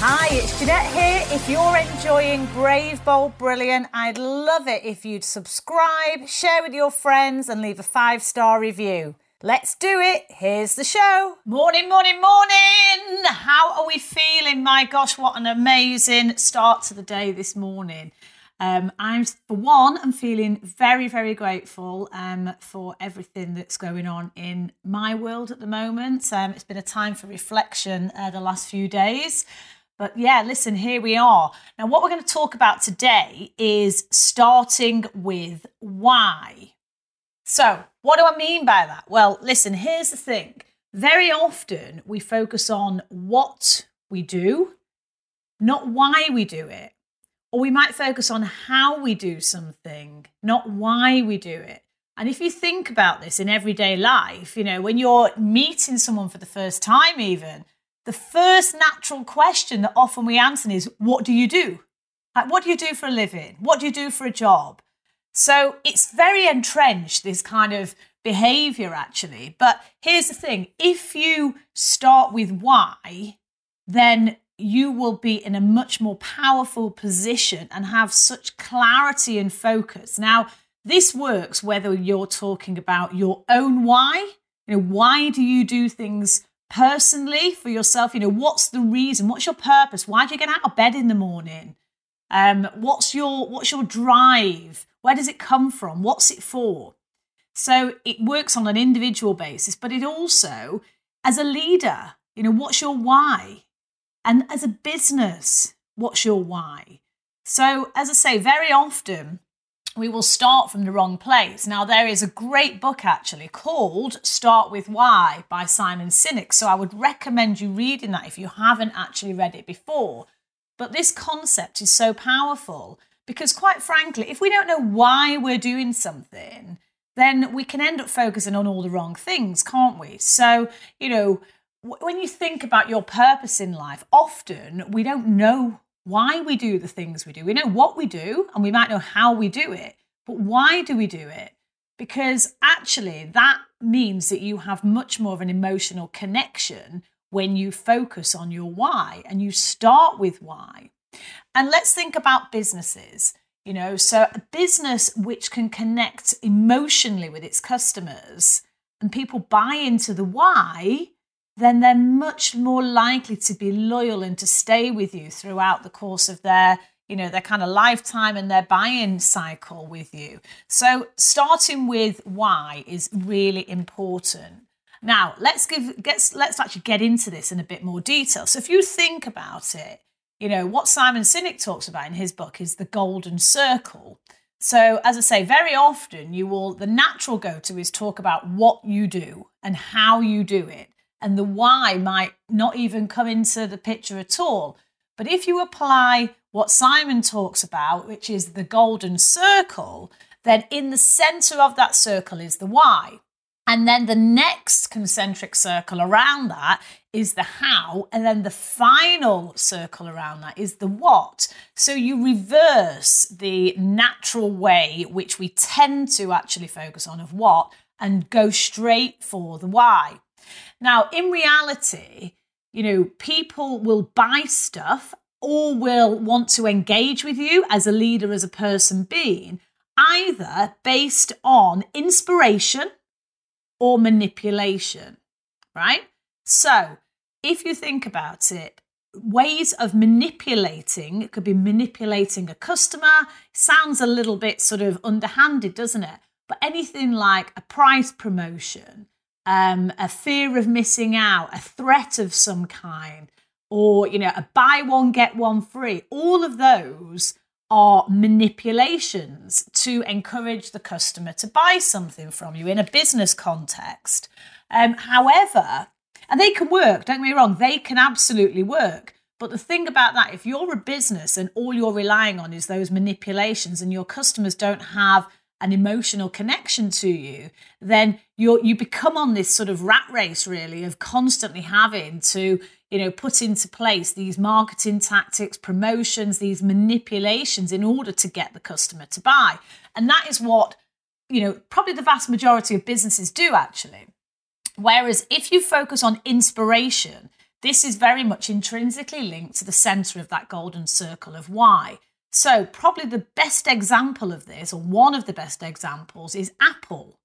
Hi, it's Jeanette here. If you're enjoying Brave, Bold, Brilliant, I'd love it if you'd subscribe, share with your friends, and leave a five star review. Let's do it. Here's the show. Morning, morning, morning. How are we feeling? My gosh, what an amazing start to the day this morning. Um, I'm, for one, I'm feeling very, very grateful um, for everything that's going on in my world at the moment. Um, it's been a time for reflection uh, the last few days. But yeah, listen, here we are. Now, what we're going to talk about today is starting with why. So, what do I mean by that? Well, listen, here's the thing. Very often we focus on what we do, not why we do it. Or we might focus on how we do something, not why we do it. And if you think about this in everyday life, you know, when you're meeting someone for the first time, even, the first natural question that often we answer is, What do you do? Like, what do you do for a living? What do you do for a job? So it's very entrenched, this kind of behavior, actually. But here's the thing if you start with why, then you will be in a much more powerful position and have such clarity and focus. Now, this works whether you're talking about your own why. You know, why do you do things personally for yourself you know what's the reason? What's your purpose? Why do you get out of bed in the morning? Um, what's your what's your drive? Where does it come from? What's it for? So it works on an individual basis but it also as a leader you know what's your why? And as a business what's your why? So as i say very often we will start from the wrong place. Now, there is a great book actually called Start with Why by Simon Sinek. So I would recommend you reading that if you haven't actually read it before. But this concept is so powerful because, quite frankly, if we don't know why we're doing something, then we can end up focusing on all the wrong things, can't we? So, you know, when you think about your purpose in life, often we don't know why we do the things we do. We know what we do and we might know how we do it, but why do we do it? Because actually, that means that you have much more of an emotional connection when you focus on your why and you start with why. And let's think about businesses. You know, so a business which can connect emotionally with its customers and people buy into the why, then they're much more likely to be loyal and to stay with you throughout the course of their you know their kind of lifetime and their buy-in cycle with you. So starting with why is really important. Now let's give get, let's actually get into this in a bit more detail. So if you think about it you know what simon sinek talks about in his book is the golden circle. So as i say very often you will the natural go to is talk about what you do and how you do it and the why might not even come into the picture at all. But if you apply what Simon talks about, which is the golden circle, then in the center of that circle is the why. And then the next concentric circle around that is the how. And then the final circle around that is the what. So you reverse the natural way which we tend to actually focus on of what and go straight for the why. Now, in reality, you know, people will buy stuff or will want to engage with you as a leader, as a person being, either based on inspiration or manipulation, right? So, if you think about it, ways of manipulating, it could be manipulating a customer, sounds a little bit sort of underhanded, doesn't it? But anything like a price promotion, um, a fear of missing out, a threat of some kind, or you know, a buy one get one free. All of those are manipulations to encourage the customer to buy something from you in a business context. Um, however, and they can work. Don't get me wrong; they can absolutely work. But the thing about that, if you're a business and all you're relying on is those manipulations and your customers don't have an emotional connection to you, then you you become on this sort of rat race really of constantly having to you know put into place these marketing tactics, promotions, these manipulations in order to get the customer to buy, and that is what you know probably the vast majority of businesses do actually. Whereas if you focus on inspiration, this is very much intrinsically linked to the center of that golden circle of why. So, probably the best example of this, or one of the best examples, is Apple.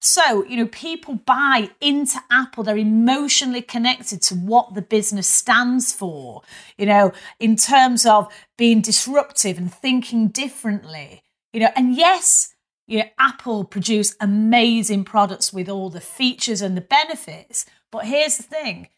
So, you know, people buy into Apple, they're emotionally connected to what the business stands for, you know, in terms of being disruptive and thinking differently, you know, and yes, you know, Apple produce amazing products with all the features and the benefits. But here's the thing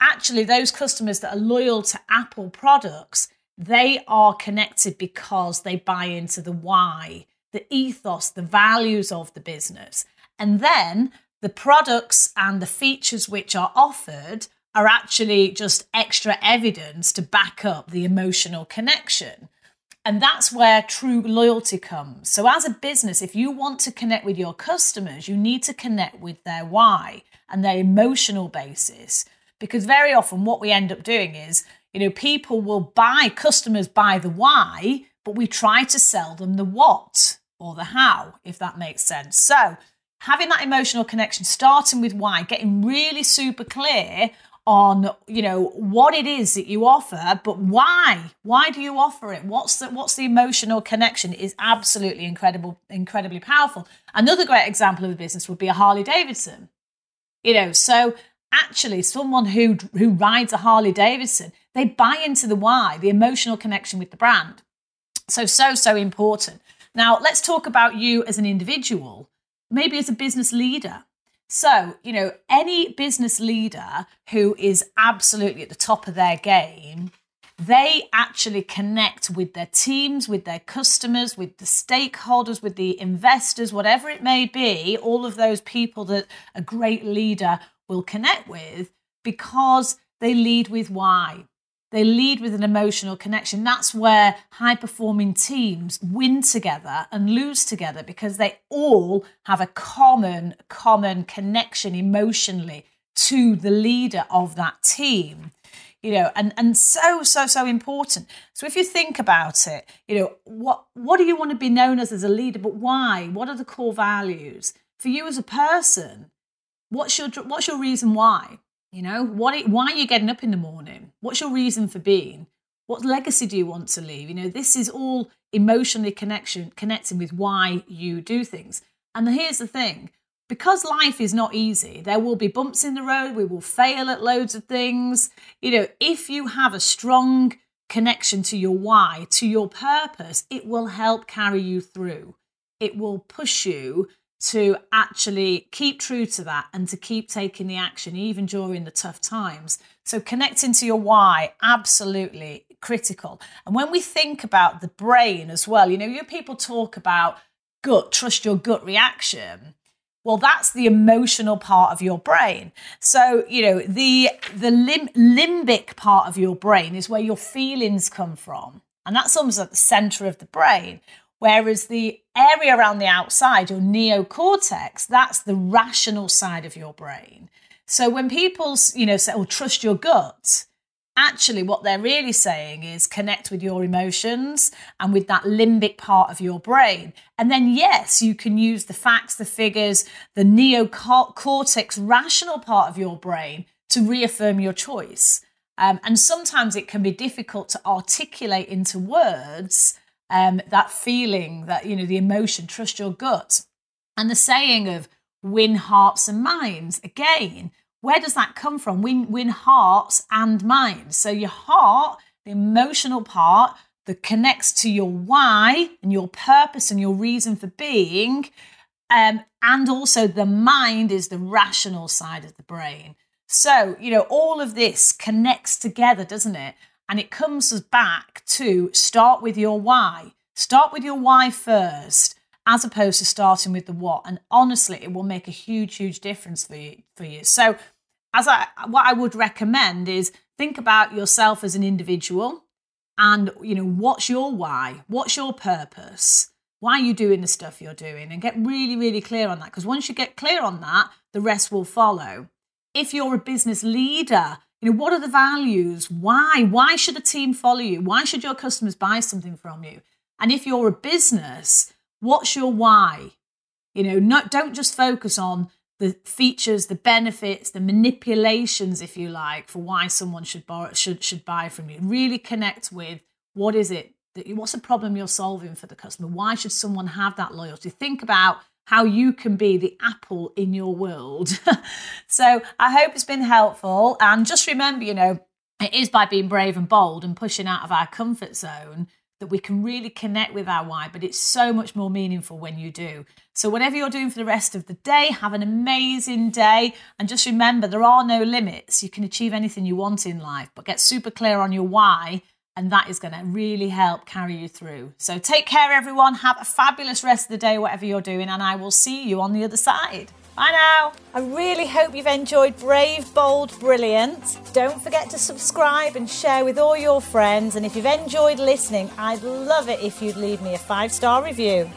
actually, those customers that are loyal to Apple products, they are connected because they buy into the why, the ethos, the values of the business. And then the products and the features which are offered are actually just extra evidence to back up the emotional connection. And that's where true loyalty comes. So, as a business, if you want to connect with your customers, you need to connect with their why and their emotional basis. Because very often, what we end up doing is you know, people will buy, customers buy the why, but we try to sell them the what or the how, if that makes sense. So, having that emotional connection, starting with why, getting really super clear on you know what it is that you offer but why? Why do you offer it? What's the what's the emotional connection? Is absolutely incredible incredibly powerful. Another great example of a business would be a harley davidson. You know so actually someone who who rides a harley davidson they buy into the why, the emotional connection with the brand. So, so, so important. Now, let's talk about you as an individual, maybe as a business leader. So, you know, any business leader who is absolutely at the top of their game, they actually connect with their teams, with their customers, with the stakeholders, with the investors, whatever it may be, all of those people that a great leader will connect with because they lead with why. They lead with an emotional connection. That's where high performing teams win together and lose together because they all have a common, common connection emotionally to the leader of that team you know and and so so so important. So if you think about it you know what what do you want to be known as as a leader? But why? What are the core values? For you as a person what's your what's your reason why you know, what? Why are you getting up in the morning? What's your reason for being? What legacy do you want to leave? You know, this is all emotionally connection connecting with why you do things. And here's the thing: because life is not easy, there will be bumps in the road. We will fail at loads of things. You know, if you have a strong connection to your why, to your purpose, it will help carry you through. It will push you to actually keep true to that and to keep taking the action even during the tough times. So connecting to your why, absolutely critical. And when we think about the brain as well, you know, you people talk about gut, trust your gut reaction. Well, that's the emotional part of your brain. So, you know, the the lim- limbic part of your brain is where your feelings come from. And that's almost at the center of the brain. Whereas the area around the outside, your neocortex, that's the rational side of your brain. So when people, you know, say, "Oh, trust your gut," actually, what they're really saying is connect with your emotions and with that limbic part of your brain. And then, yes, you can use the facts, the figures, the neocortex rational part of your brain to reaffirm your choice. Um, and sometimes it can be difficult to articulate into words um, that feeling, that, you know, the emotion, trust your gut. And the saying of win hearts and minds, again, where does that come from? Win, win hearts and minds. So your heart, the emotional part that connects to your why and your purpose and your reason for being. Um, and also the mind is the rational side of the brain. So, you know, all of this connects together, doesn't it? And it comes back to start with your why. Start with your why first, as opposed to starting with the what. And honestly, it will make a huge, huge difference for you. For you. So as I what I would recommend is think about yourself as an individual and you know what's your why what's your purpose why are you doing the stuff you're doing and get really really clear on that because once you get clear on that the rest will follow if you're a business leader you know what are the values why why should a team follow you why should your customers buy something from you and if you're a business what's your why you know not don't just focus on the features, the benefits, the manipulations, if you like, for why someone should borrow, should should buy from you. Really connect with what is it that what's the problem you're solving for the customer? Why should someone have that loyalty? Think about how you can be the apple in your world. so I hope it's been helpful. And just remember, you know, it is by being brave and bold and pushing out of our comfort zone that we can really connect with our why, but it's so much more meaningful when you do. So, whatever you're doing for the rest of the day, have an amazing day. And just remember, there are no limits. You can achieve anything you want in life, but get super clear on your why, and that is going to really help carry you through. So, take care, everyone. Have a fabulous rest of the day, whatever you're doing, and I will see you on the other side. Bye now. I really hope you've enjoyed Brave, Bold, Brilliant. Don't forget to subscribe and share with all your friends. And if you've enjoyed listening, I'd love it if you'd leave me a five star review.